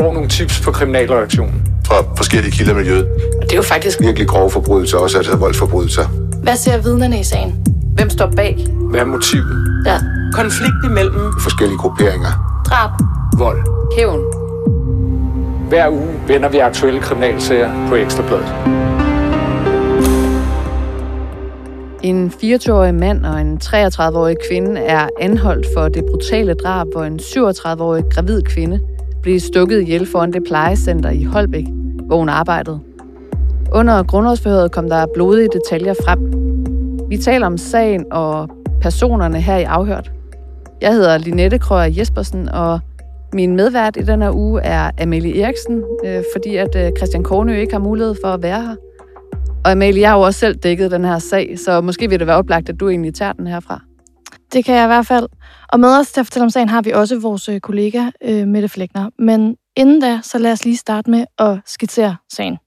får nogle tips på kriminalreaktionen. Fra forskellige kilder i miljøet. Og det er jo faktisk Virkelig grove forbrydelser, også altså voldsforbrydelser. Hvad ser vidnerne i sagen? Hvem står bag? Hvad er motivet? Ja. Konflikt imellem Forskellige grupperinger. Drab. Vold. Hævn. Hver uge vender vi aktuelle kriminalsager på Ekstrabladet. En 24-årig mand og en 33-årig kvinde er anholdt for det brutale drab, hvor en 37-årig gravid kvinde blive stukket ihjel foran det plejecenter i Holbæk, hvor hun arbejdede. Under grundlovsforhøret kom der blodige detaljer frem. Vi taler om sagen og personerne her i Afhørt. Jeg hedder Linette Krøger Jespersen, og min medvært i denne uge er Amelie Eriksen, øh, fordi at øh, Christian Kornø ikke har mulighed for at være her. Og Amalie, jeg har jo også selv dækket den her sag, så måske vil det være oplagt, at du egentlig tager den herfra. Det kan jeg i hvert fald. Og med os til at fortælle om sagen har vi også vores øh, kollega øh, Mette Flækner. Men inden da, så lad os lige starte med at skitsere sagen.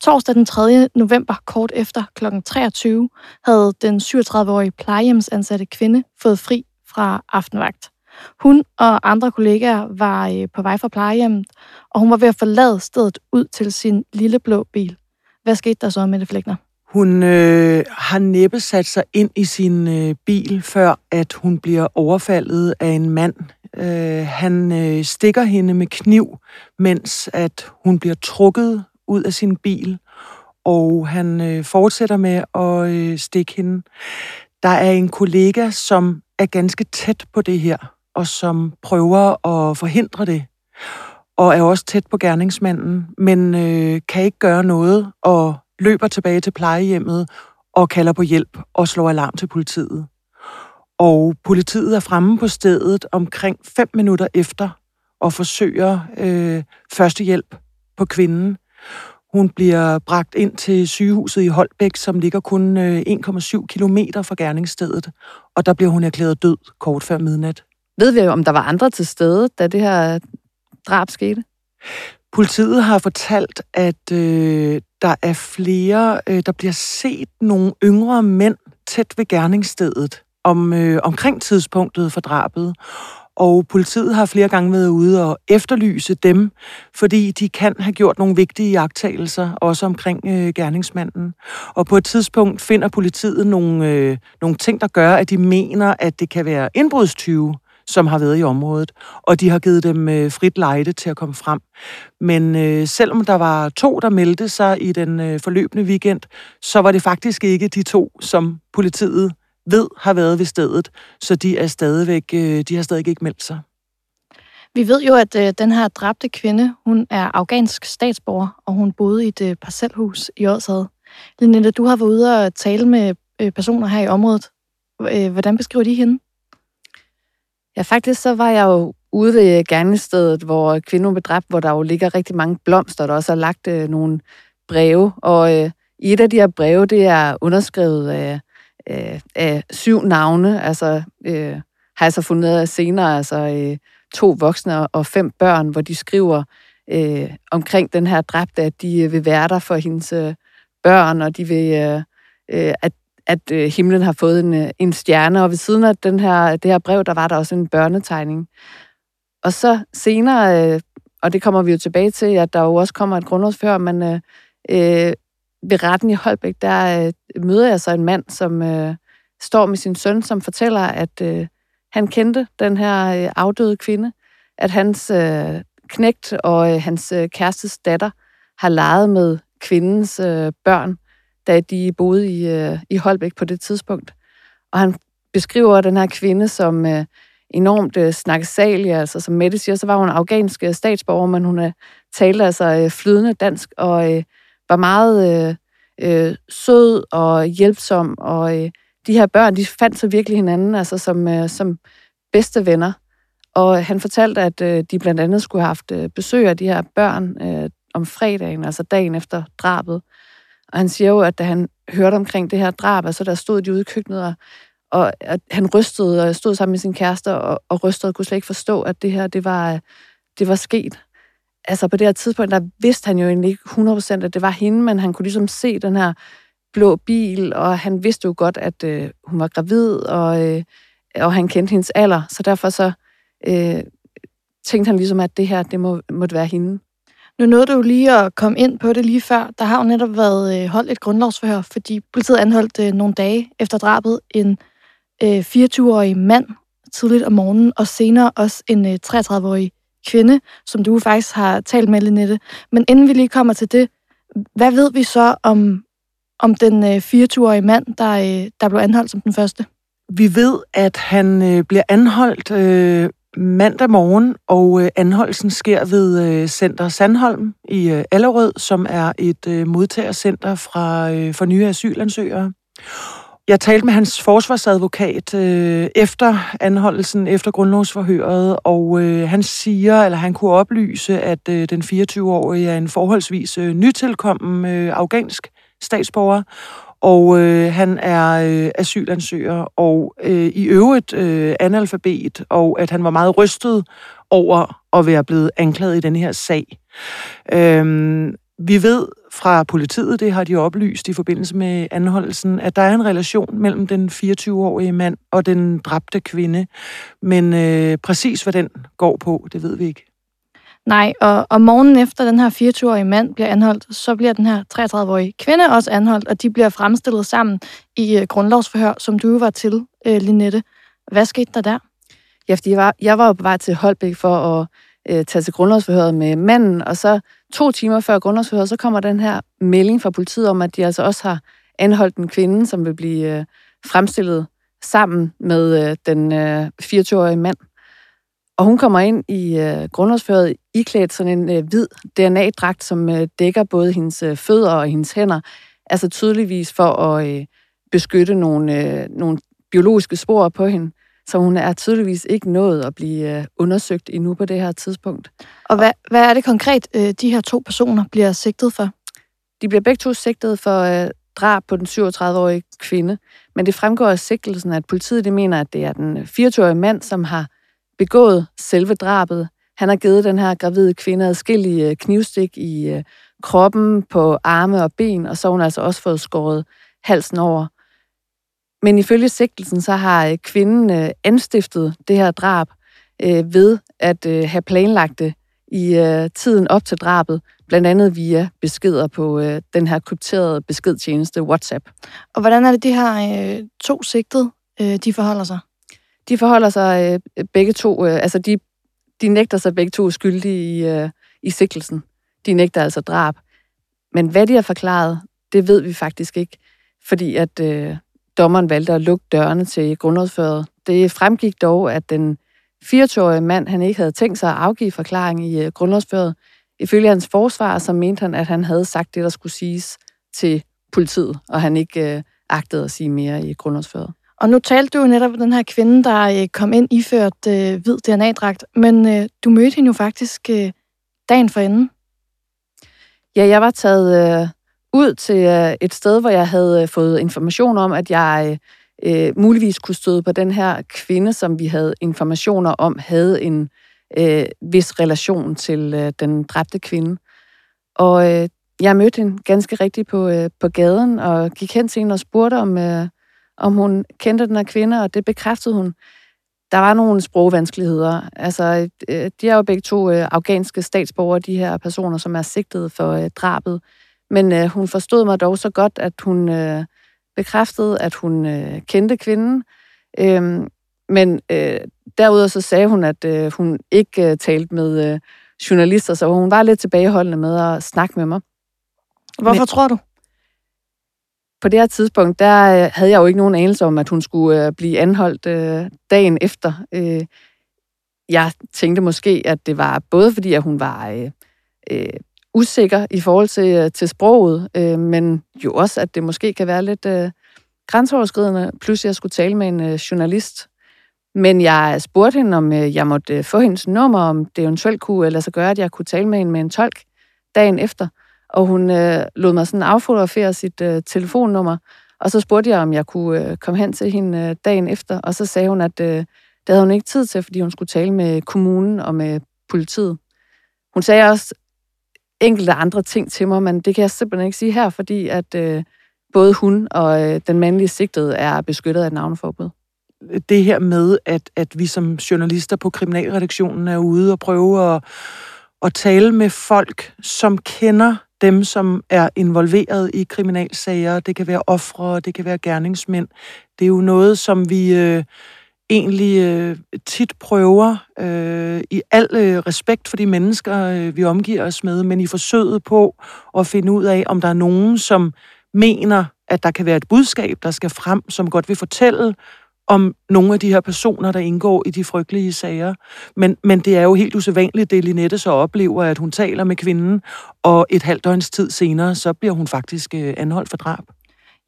Torsdag den 3. november, kort efter kl. 23, havde den 37-årige plejehjemsansatte kvinde fået fri fra aftenvagt. Hun og andre kollegaer var øh, på vej fra plejehjemmet, og hun var ved at forlade stedet ud til sin lille blå bil. Hvad skete der så, Mette Flækner? Hun øh, har næppe sat sig ind i sin øh, bil, før at hun bliver overfaldet af en mand. Øh, han øh, stikker hende med kniv, mens at hun bliver trukket ud af sin bil, og han øh, fortsætter med at øh, stikke hende. Der er en kollega, som er ganske tæt på det her, og som prøver at forhindre det, og er også tæt på gerningsmanden, men øh, kan ikke gøre noget, og løber tilbage til plejehjemmet og kalder på hjælp og slår alarm til politiet. Og politiet er fremme på stedet omkring 5 minutter efter og forsøger øh, førstehjælp på kvinden. Hun bliver bragt ind til sygehuset i Holbæk, som ligger kun øh, 1,7 km fra gerningsstedet, og der bliver hun erklæret død kort før midnat. Ved vi, om der var andre til stede, da det her drab skete? Politiet har fortalt, at øh, der er flere, øh, der bliver set nogle yngre mænd tæt ved gerningsstedet om, øh, omkring tidspunktet for drabet. Og politiet har flere gange været ude og efterlyse dem, fordi de kan have gjort nogle vigtige jagttagelser, også omkring øh, gerningsmanden. Og på et tidspunkt finder politiet nogle, øh, nogle ting, der gør, at de mener, at det kan være indbrudstyve, som har været i området, og de har givet dem øh, frit lejde til at komme frem. Men øh, selvom der var to, der meldte sig i den øh, forløbende weekend, så var det faktisk ikke de to, som politiet ved har været ved stedet, så de er stadigvæk, øh, de har stadig ikke meldt sig. Vi ved jo, at øh, den her dræbte kvinde, hun er afghansk statsborger, og hun boede i et øh, parcelhus i Årshad. Linette, du har været ude og tale med øh, personer her i området. Øh, hvordan beskriver de hende? Ja, faktisk så var jeg jo ude ved gerningsstedet, hvor kvinden blev dræbt, hvor der jo ligger rigtig mange blomster, der også har lagt øh, nogle breve. Og øh, et af de her breve, det er underskrevet af, øh, af syv navne, altså øh, har jeg så fundet af senere, altså øh, to voksne og fem børn, hvor de skriver øh, omkring den her dræbte, at de øh, vil være der for hendes øh, børn, og de vil, øh, øh, at at øh, himlen har fået en, øh, en stjerne, og ved siden af den her, det her brev, der var der også en børnetegning. Og så senere, øh, og det kommer vi jo tilbage til, at der jo også kommer et grundlovsfører, men øh, øh, ved retten i Holbæk, der øh, møder jeg så en mand, som øh, står med sin søn, som fortæller, at øh, han kendte den her øh, afdøde kvinde, at hans øh, knægt og øh, hans øh, kærestes datter har leget med kvindens øh, børn, da de boede i, øh, i Holbæk på det tidspunkt. Og han beskriver den her kvinde som øh, enormt øh, snakkesalig, altså som Mette siger, så var hun afghansk øh, statsborger, men hun øh, talte altså øh, flydende dansk og øh, var meget øh, øh, sød og hjælpsom, og øh, de her børn, de fandt så virkelig hinanden altså som, øh, som bedste venner. Og han fortalte, at øh, de blandt andet skulle have haft øh, besøg af de her børn øh, om fredagen, altså dagen efter drabet. Og han siger jo, at da han hørte omkring det her drab, altså der stod de ude i køkkenet, og, og at han rystede og stod sammen med sin kæreste og, og rystede og kunne slet ikke forstå, at det her, det var, det var sket. Altså på det her tidspunkt, der vidste han jo egentlig ikke 100% at det var hende, men han kunne ligesom se den her blå bil, og han vidste jo godt, at øh, hun var gravid, og, øh, og han kendte hendes alder, så derfor så øh, tænkte han ligesom, at det her, det må, måtte være hende. Nu nåede du lige at komme ind på det lige før. Der har jo netop været øh, holdt et grundlovsforhør, fordi politiet anholdt øh, nogle dage efter drabet en øh, 24-årig mand tidligt om morgenen, og senere også en 33-årig kvinde, som du faktisk har talt med, Linette. Men inden vi lige kommer til det, hvad ved vi så om, om den 24-årige mand, der, der blev anholdt som den første? Vi ved, at han øh, bliver anholdt øh, mandag morgen, og øh, anholdelsen sker ved øh, Center Sandholm i øh, Allerød, som er et øh, modtagercenter fra, øh, for nye asylansøgere. Jeg talte med hans forsvarsadvokat øh, efter anholdelsen, efter grundlovsforhøret, og øh, han siger, eller han kunne oplyse, at øh, den 24-årige er en forholdsvis øh, nytilkommen øh, afghansk statsborger, og øh, han er øh, asylansøger og øh, i øvrigt øh, analfabet, og at han var meget rystet over at være blevet anklaget i den her sag. Øhm, vi ved fra politiet, det har de oplyst i forbindelse med anholdelsen, at der er en relation mellem den 24-årige mand og den dræbte kvinde. Men øh, præcis hvad den går på, det ved vi ikke. Nej, og, og morgenen efter den her 24-årige mand bliver anholdt, så bliver den her 33-årige kvinde også anholdt, og de bliver fremstillet sammen i øh, grundlovsforhør, som du var til, øh, Linette. Hvad skete der der? Ja, fordi jeg var, jeg var jo på vej til Holbæk for at øh, tage til grundlovsforhøret med manden, og så to timer før grundlovsforhøret, så kommer den her melding fra politiet om, at de altså også har anholdt en kvinde, som vil blive øh, fremstillet sammen med øh, den øh, 24-årige mand. Og hun kommer ind i øh, grundlovsføret iklædt sådan en øh, hvid DNA-dragt, som øh, dækker både hendes øh, fødder og hendes hænder. Altså tydeligvis for at øh, beskytte nogle, øh, nogle biologiske spor på hende. Så hun er tydeligvis ikke nået at blive øh, undersøgt endnu på det her tidspunkt. Og hvad, hvad er det konkret, øh, de her to personer bliver sigtet for? De bliver begge to sigtet for øh, drab på den 37-årige kvinde. Men det fremgår af sigtelsen, at politiet det mener, at det er den 24-årige mand, som har begået selve drabet. Han har givet den her gravide kvinde adskillige knivstik i øh, kroppen, på arme og ben, og så har hun altså også fået skåret halsen over. Men ifølge sigtelsen, så har øh, kvinden øh, anstiftet det her drab ved at have planlagt det i tiden op til drabet, blandt andet via beskeder på den her krypterede beskedtjeneste WhatsApp. Og hvordan er det, de her to sigtede, de forholder sig? de forholder sig øh, begge to, øh, altså de, de nægter sig begge to skyldige i, øh, i sikkelsen. De nægter altså drab. Men hvad de har forklaret, det ved vi faktisk ikke, fordi at øh, dommeren valgte at lukke dørene til grundlovsføret. Det fremgik dog, at den 24-årige mand, han ikke havde tænkt sig at afgive forklaring i øh, grundlovsføret. Ifølge hans forsvar, så mente han, at han havde sagt det, der skulle siges til politiet, og han ikke øh, agtede at sige mere i grundlovsføret. Og nu talte du jo netop om den her kvinde, der øh, kom ind iført øh, hvid DNA-dragt, men øh, du mødte hende jo faktisk øh, dagen for enden. Ja, jeg var taget øh, ud til øh, et sted, hvor jeg havde øh, fået information om, at jeg øh, muligvis kunne støde på den her kvinde, som vi havde informationer om, havde en øh, vis relation til øh, den dræbte kvinde. Og øh, jeg mødte hende ganske rigtigt på, øh, på gaden, og gik hen til hende og spurgte, om... Øh, om hun kendte den her kvinde, og det bekræftede hun. Der var nogle sprogvanskeligheder. Altså, øh, de er jo begge to øh, afghanske statsborgere, de her personer, som er sigtet for øh, drabet. Men hun forstod mig dog så godt, at hun bekræftede, at hun kendte kvinden. Øhm, men derudover så sagde hun, at hun ikke talte med journalister, så hun var lidt tilbageholdende med at snakke med mig. Hvorfor men, tror du? På det her tidspunkt, der øh, havde jeg jo ikke nogen anelse om, at hun skulle øh, blive anholdt øh, dagen efter. Øh, jeg tænkte måske, at det var både fordi, at hun var øh, øh, usikker i forhold til, øh, til sproget, øh, men jo også, at det måske kan være lidt øh, grænseoverskridende, plus jeg skulle tale med en øh, journalist. Men jeg spurgte hende, om øh, jeg måtte øh, få hendes nummer, om det eventuelt kunne øh, lade sig gøre, at jeg kunne tale med hende med en tolk dagen efter og hun øh, lod mig sådan affotografere sit øh, telefonnummer, og så spurgte jeg, om jeg kunne øh, komme hen til hende øh, dagen efter, og så sagde hun, at øh, det havde hun ikke tid til, fordi hun skulle tale med kommunen og med politiet. Hun sagde også enkelte andre ting til mig, men det kan jeg simpelthen ikke sige her, fordi at øh, både hun og øh, den mandlige sigtede er beskyttet af et navneforbud. det her med, at, at vi som journalister på kriminalredaktionen er ude og prøve at, at tale med folk, som kender dem, som er involveret i kriminalsager. Det kan være ofre, det kan være gerningsmænd. Det er jo noget, som vi øh, egentlig øh, tit prøver øh, i al øh, respekt for de mennesker, øh, vi omgiver os med, men i forsøget på at finde ud af, om der er nogen, som mener, at der kan være et budskab, der skal frem, som godt vil fortælle om nogle af de her personer, der indgår i de frygtelige sager. Men, men det er jo helt usædvanligt, det Linette så oplever, at hun taler med kvinden, og et halvt døgns tid senere, så bliver hun faktisk øh, anholdt for drab.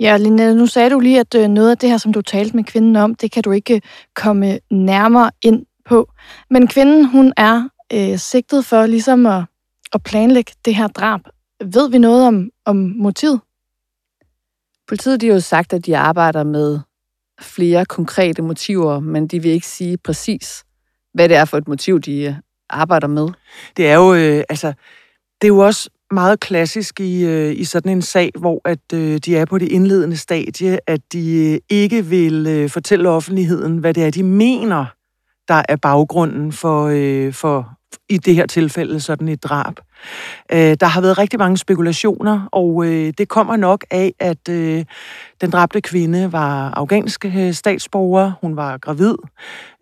Ja, Linette, nu sagde du lige, at øh, noget af det her, som du talte med kvinden om, det kan du ikke komme nærmere ind på. Men kvinden, hun er øh, sigtet for ligesom at, at planlægge det her drab. Ved vi noget om, om motivet? Politiet de har jo sagt, at de arbejder med flere konkrete motiver, men de vil ikke sige præcis, hvad det er for et motiv, de øh, arbejder med. Det er jo, øh, altså, det er jo også meget klassisk i, øh, i sådan en sag, hvor at øh, de er på det indledende stadie, at de øh, ikke vil øh, fortælle offentligheden, hvad det er, de mener, der er baggrunden for, øh, for i det her tilfælde sådan et drab. Øh, der har været rigtig mange spekulationer, og øh, det kommer nok af, at øh, den dræbte kvinde var afghansk øh, statsborger, hun var gravid.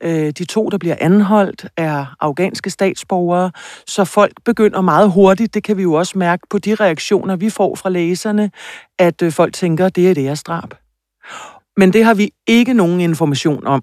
Øh, de to, der bliver anholdt, er afghanske statsborgere, så folk begynder meget hurtigt, det kan vi jo også mærke på de reaktioner, vi får fra læserne, at øh, folk tænker, at det er deres drab. Men det har vi ikke nogen information om.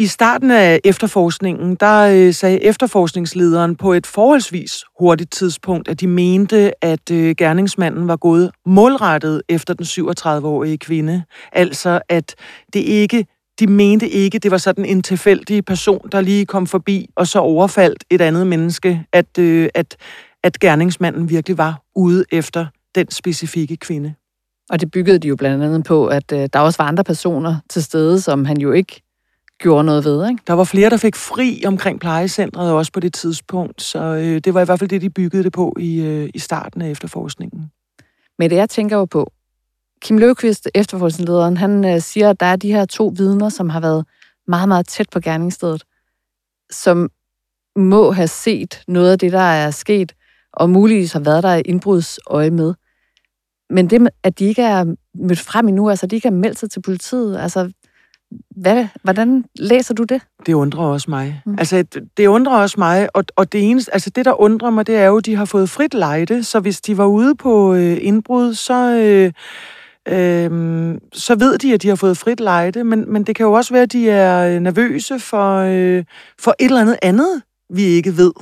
I starten af efterforskningen, der øh, sagde efterforskningslederen på et forholdsvis hurtigt tidspunkt, at de mente, at øh, gerningsmanden var gået målrettet efter den 37-årige kvinde. Altså, at det ikke de mente ikke, det var sådan en tilfældig person, der lige kom forbi, og så overfaldt et andet menneske, at, øh, at, at gerningsmanden virkelig var ude efter den specifikke kvinde. Og det byggede de jo blandt andet på, at øh, der også var andre personer til stede, som han jo ikke gjorde noget ved. Ikke? Der var flere, der fik fri omkring plejecentret også på det tidspunkt, så øh, det var i hvert fald det, de byggede det på i, øh, i starten af efterforskningen. Men det jeg tænker jo på, Kim Løvqvist, efterforskningslederen, han øh, siger, at der er de her to vidner, som har været meget, meget tæt på gerningsstedet, som må have set noget af det, der er sket, og muligvis har været der i indbrudsøje med. Men det, at de ikke er mødt frem endnu, altså de ikke har meldt sig til politiet, altså hvad, hvordan læser du det? Det undrer også mig. Mm. Altså, det, det undrer også mig, og, og det eneste, altså det, der undrer mig, det er jo, at de har fået frit lejde, så hvis de var ude på øh, indbrud, så, øh, øh, så ved de, at de har fået frit lejde, men, men det kan jo også være, at de er øh, nervøse for, øh, for et eller andet andet, vi ikke ved.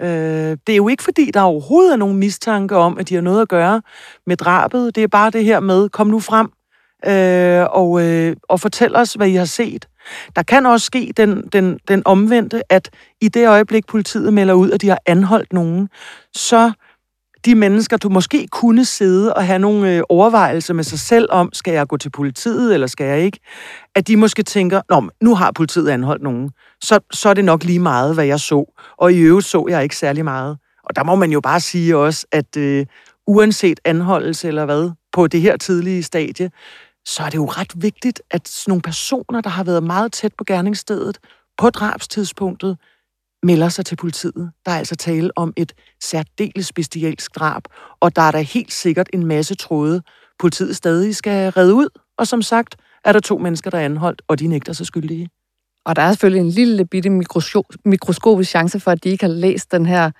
Øh, det er jo ikke, fordi der overhovedet er nogen mistanke om, at de har noget at gøre med drabet. Det er bare det her med, kom nu frem, øh, og, øh, og fortæl os, hvad I har set. Der kan også ske den, den, den omvendte, at i det øjeblik, politiet melder ud, at de har anholdt nogen, så de mennesker, du måske kunne sidde og have nogle øh, overvejelser med sig selv om, skal jeg gå til politiet, eller skal jeg ikke, at de måske tænker, Nå, nu har politiet anholdt nogen, så, så er det nok lige meget, hvad jeg så. Og i øvrigt så jeg ikke særlig meget. Og der må man jo bare sige også, at øh, uanset anholdelse eller hvad, på det her tidlige stadie, så er det jo ret vigtigt, at sådan nogle personer, der har været meget tæt på gerningsstedet på drabstidspunktet, melder sig til politiet. Der er altså tale om et særdeles bestialsk drab, og der er der helt sikkert en masse tråde, politiet stadig skal redde ud. Og som sagt, er der to mennesker, der er anholdt, og de nægter sig skyldige. Og der er selvfølgelig en lille bitte mikroskopisk chance for, at de ikke har læst den her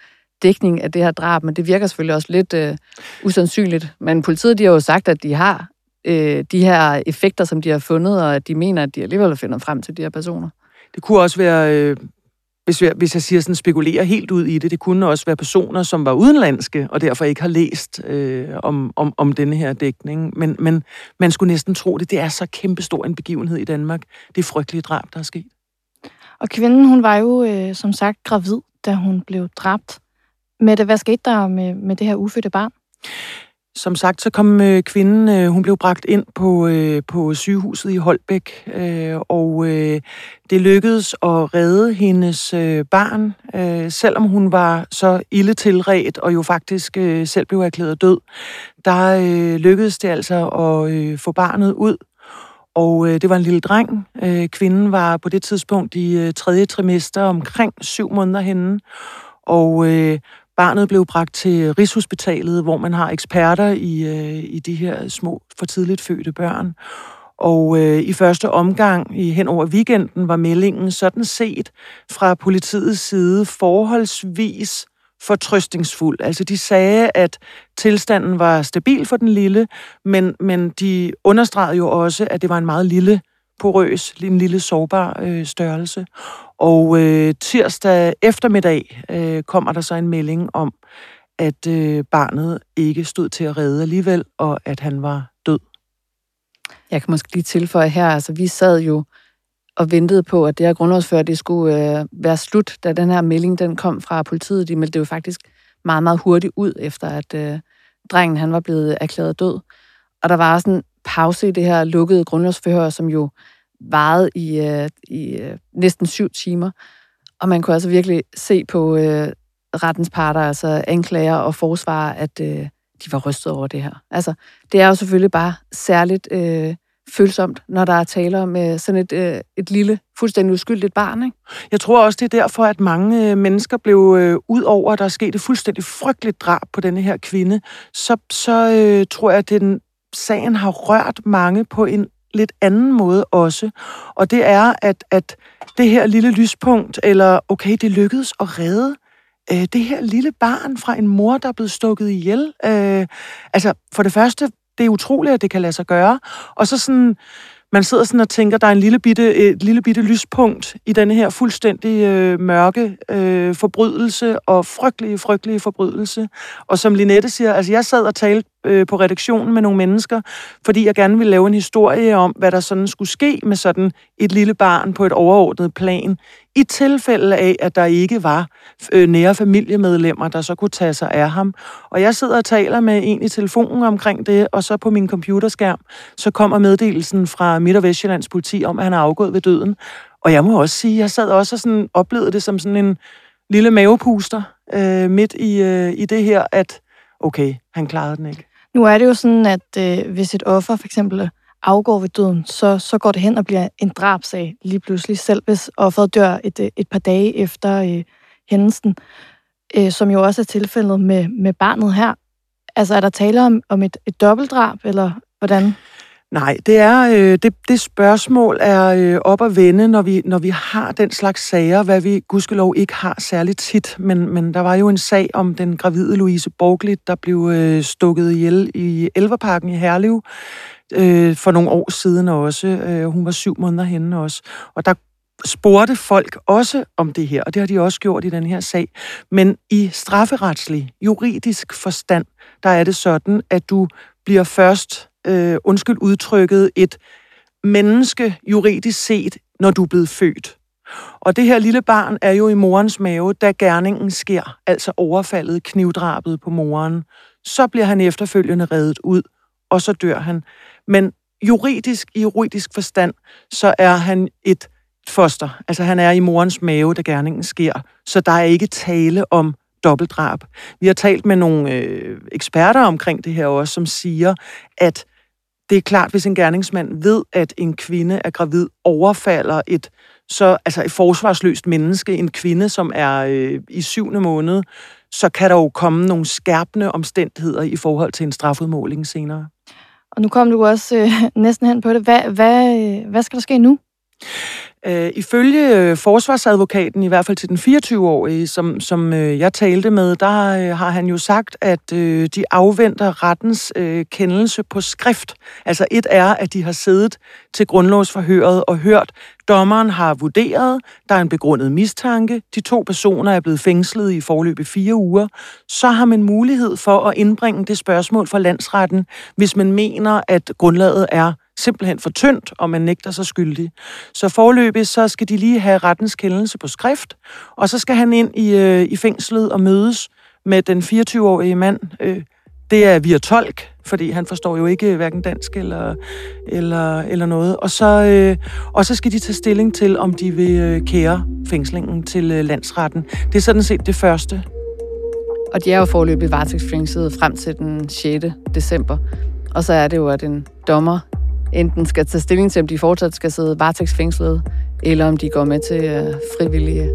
dækning af det her drab, men det virker selvfølgelig også lidt øh, usandsynligt. Men politiet de har jo sagt, at de har øh, de her effekter, som de har fundet, og at de mener, at de alligevel har fundet frem til de her personer. Det kunne også være, øh, hvis, jeg, hvis jeg siger sådan, spekulerer helt ud i det, det kunne også være personer, som var udenlandske, og derfor ikke har læst øh, om, om, om denne her dækning. Men, men man skulle næsten tro det. Det er så kæmpestor en begivenhed i Danmark. Det er frygtelige drab, der er sket. Og kvinden, hun var jo øh, som sagt gravid, da hun blev dræbt. Mette, hvad skete der med, med det her ufødte barn? Som sagt, så kom øh, kvinden, øh, hun blev bragt ind på, øh, på sygehuset i Holbæk, øh, og øh, det lykkedes at redde hendes øh, barn, øh, selvom hun var så ille tilret og jo faktisk øh, selv blev erklæret død. Der øh, lykkedes det altså at øh, få barnet ud, Og øh, det var en lille dreng. Øh, kvinden var på det tidspunkt i øh, tredje trimester, omkring syv måneder henne. Og øh, barnet blev bragt til Rigshospitalet, hvor man har eksperter i, øh, i de her små, for tidligt fødte børn. Og øh, i første omgang i hen over weekenden var meldingen sådan set fra politiets side forholdsvis fortrøstningsfuld. Altså de sagde, at tilstanden var stabil for den lille, men, men de understregede jo også, at det var en meget lille porøs, en lille sårbar øh, størrelse. Og øh, tirsdag eftermiddag øh, kommer der så en melding om, at øh, barnet ikke stod til at redde alligevel, og at han var død. Jeg kan måske lige tilføje her, altså vi sad jo og ventede på, at det her grundlovsfører, det skulle øh, være slut, da den her melding den kom fra politiet. De meldte det jo faktisk meget, meget hurtigt ud, efter at øh, drengen han var blevet erklæret død. Og der var sådan pause i det her lukkede grundlovsforhør, som jo varede i, øh, i øh, næsten syv timer. Og man kunne altså virkelig se på øh, rettens parter, altså anklager og forsvarer, at øh, de var rystet over det her. Altså, det er jo selvfølgelig bare særligt øh, følsomt, når der er tale om øh, sådan et, øh, et lille, fuldstændig uskyldigt barn, ikke? Jeg tror også, det er derfor, at mange øh, mennesker blev øh, ud over, at der skete et fuldstændig frygteligt drab på denne her kvinde, så, så øh, tror jeg, at den, sagen har rørt mange på en lidt anden måde også. Og det er, at, at det her lille lyspunkt, eller okay, det lykkedes at redde øh, det her lille barn fra en mor, der er blevet stukket ihjel. Øh, altså, for det første, det er utroligt, at det kan lade sig gøre. Og så sådan, man sidder sådan og tænker, der er en lille bitte, et lille bitte lyspunkt i denne her fuldstændig øh, mørke øh, forbrydelse og frygtelige, frygtelige forbrydelse. Og som Linette siger, altså jeg sad og talte øh, på redaktionen med nogle mennesker, fordi jeg gerne ville lave en historie om, hvad der sådan skulle ske med sådan et lille barn på et overordnet plan, i tilfælde af, at der ikke var øh, nære familiemedlemmer, der så kunne tage sig af ham. Og jeg sidder og taler med en i telefonen omkring det, og så på min computerskærm, så kommer meddelelsen fra Midt- og Vestjyllands politi om, at han er afgået ved døden. Og jeg må også sige, jeg sad også og sådan, oplevede det som sådan en lille mavepuster øh, midt i, øh, i det her, at okay, han klarede den ikke. Nu er det jo sådan, at øh, hvis et offer for eksempel afgår ved døden, så, så går det hen og bliver en drabsag lige pludselig, selv hvis offeret dør et, øh, et par dage efter øh, hændelsen, øh, som jo også er tilfældet med, med barnet her. Altså er der tale om, om et, et dobbeltdrab, eller hvordan? Nej, det er øh, det, det spørgsmål er øh, op at vende, når vi, når vi har den slags sager, hvad vi gudskelov ikke har særligt tit. Men, men der var jo en sag om den gravide Louise Borglit, der blev øh, stukket ihjel i Elverparken i Herlev øh, for nogle år siden også. Øh, hun var syv måneder henne også. Og der spurgte folk også om det her, og det har de også gjort i den her sag. Men i strafferetslig, juridisk forstand, der er det sådan, at du bliver først øh, undskyld udtrykket, et menneske juridisk set, når du er blevet født. Og det her lille barn er jo i morens mave, da gerningen sker, altså overfaldet, knivdrabet på moren. Så bliver han efterfølgende reddet ud, og så dør han. Men juridisk, i juridisk forstand, så er han et foster. Altså han er i morens mave, da gerningen sker. Så der er ikke tale om dobbeltdrab. Vi har talt med nogle øh, eksperter omkring det her også, som siger, at det er klart, hvis en gerningsmand ved, at en kvinde er gravid, overfalder et så altså et forsvarsløst menneske, en kvinde, som er øh, i syvende måned, så kan der jo komme nogle skærpende omstændigheder i forhold til en strafudmåling senere. Og nu kom du også øh, næsten hen på det. Hvad, hvad, øh, hvad skal der ske nu? Øh, ifølge øh, forsvarsadvokaten, i hvert fald til den 24-årige, som, som øh, jeg talte med, der øh, har han jo sagt, at øh, de afventer rettens øh, kendelse på skrift. Altså et er, at de har siddet til grundlovsforhøret og hørt, dommeren har vurderet, der er en begrundet mistanke, de to personer er blevet fængslet i forløb i fire uger, så har man mulighed for at indbringe det spørgsmål for landsretten, hvis man mener, at grundlaget er simpelthen for tyndt, og man nægter sig skyldig. Så forløbig, så skal de lige have rettens kendelse på skrift, og så skal han ind i, øh, i fængslet og mødes med den 24-årige mand. Øh, det er via tolk, fordi han forstår jo ikke hverken dansk eller, eller, eller noget. Og så, øh, og så skal de tage stilling til, om de vil øh, kære fængslingen til øh, landsretten. Det er sådan set det første. Og de er jo forløbig varetægtsfængslet frem til den 6. december. Og så er det jo, at en dommer enten skal tage stilling til, om de fortsat skal sidde varetægtsfængslet, eller om de går med til øh, frivillige øh,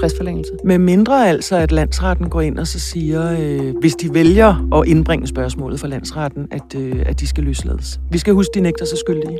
fristforlængelse. Med mindre altså, at landsretten går ind og så siger, øh, hvis de vælger at indbringe spørgsmålet for landsretten, at, øh, at de skal løslades. Vi skal huske, de nægter sig skyldige.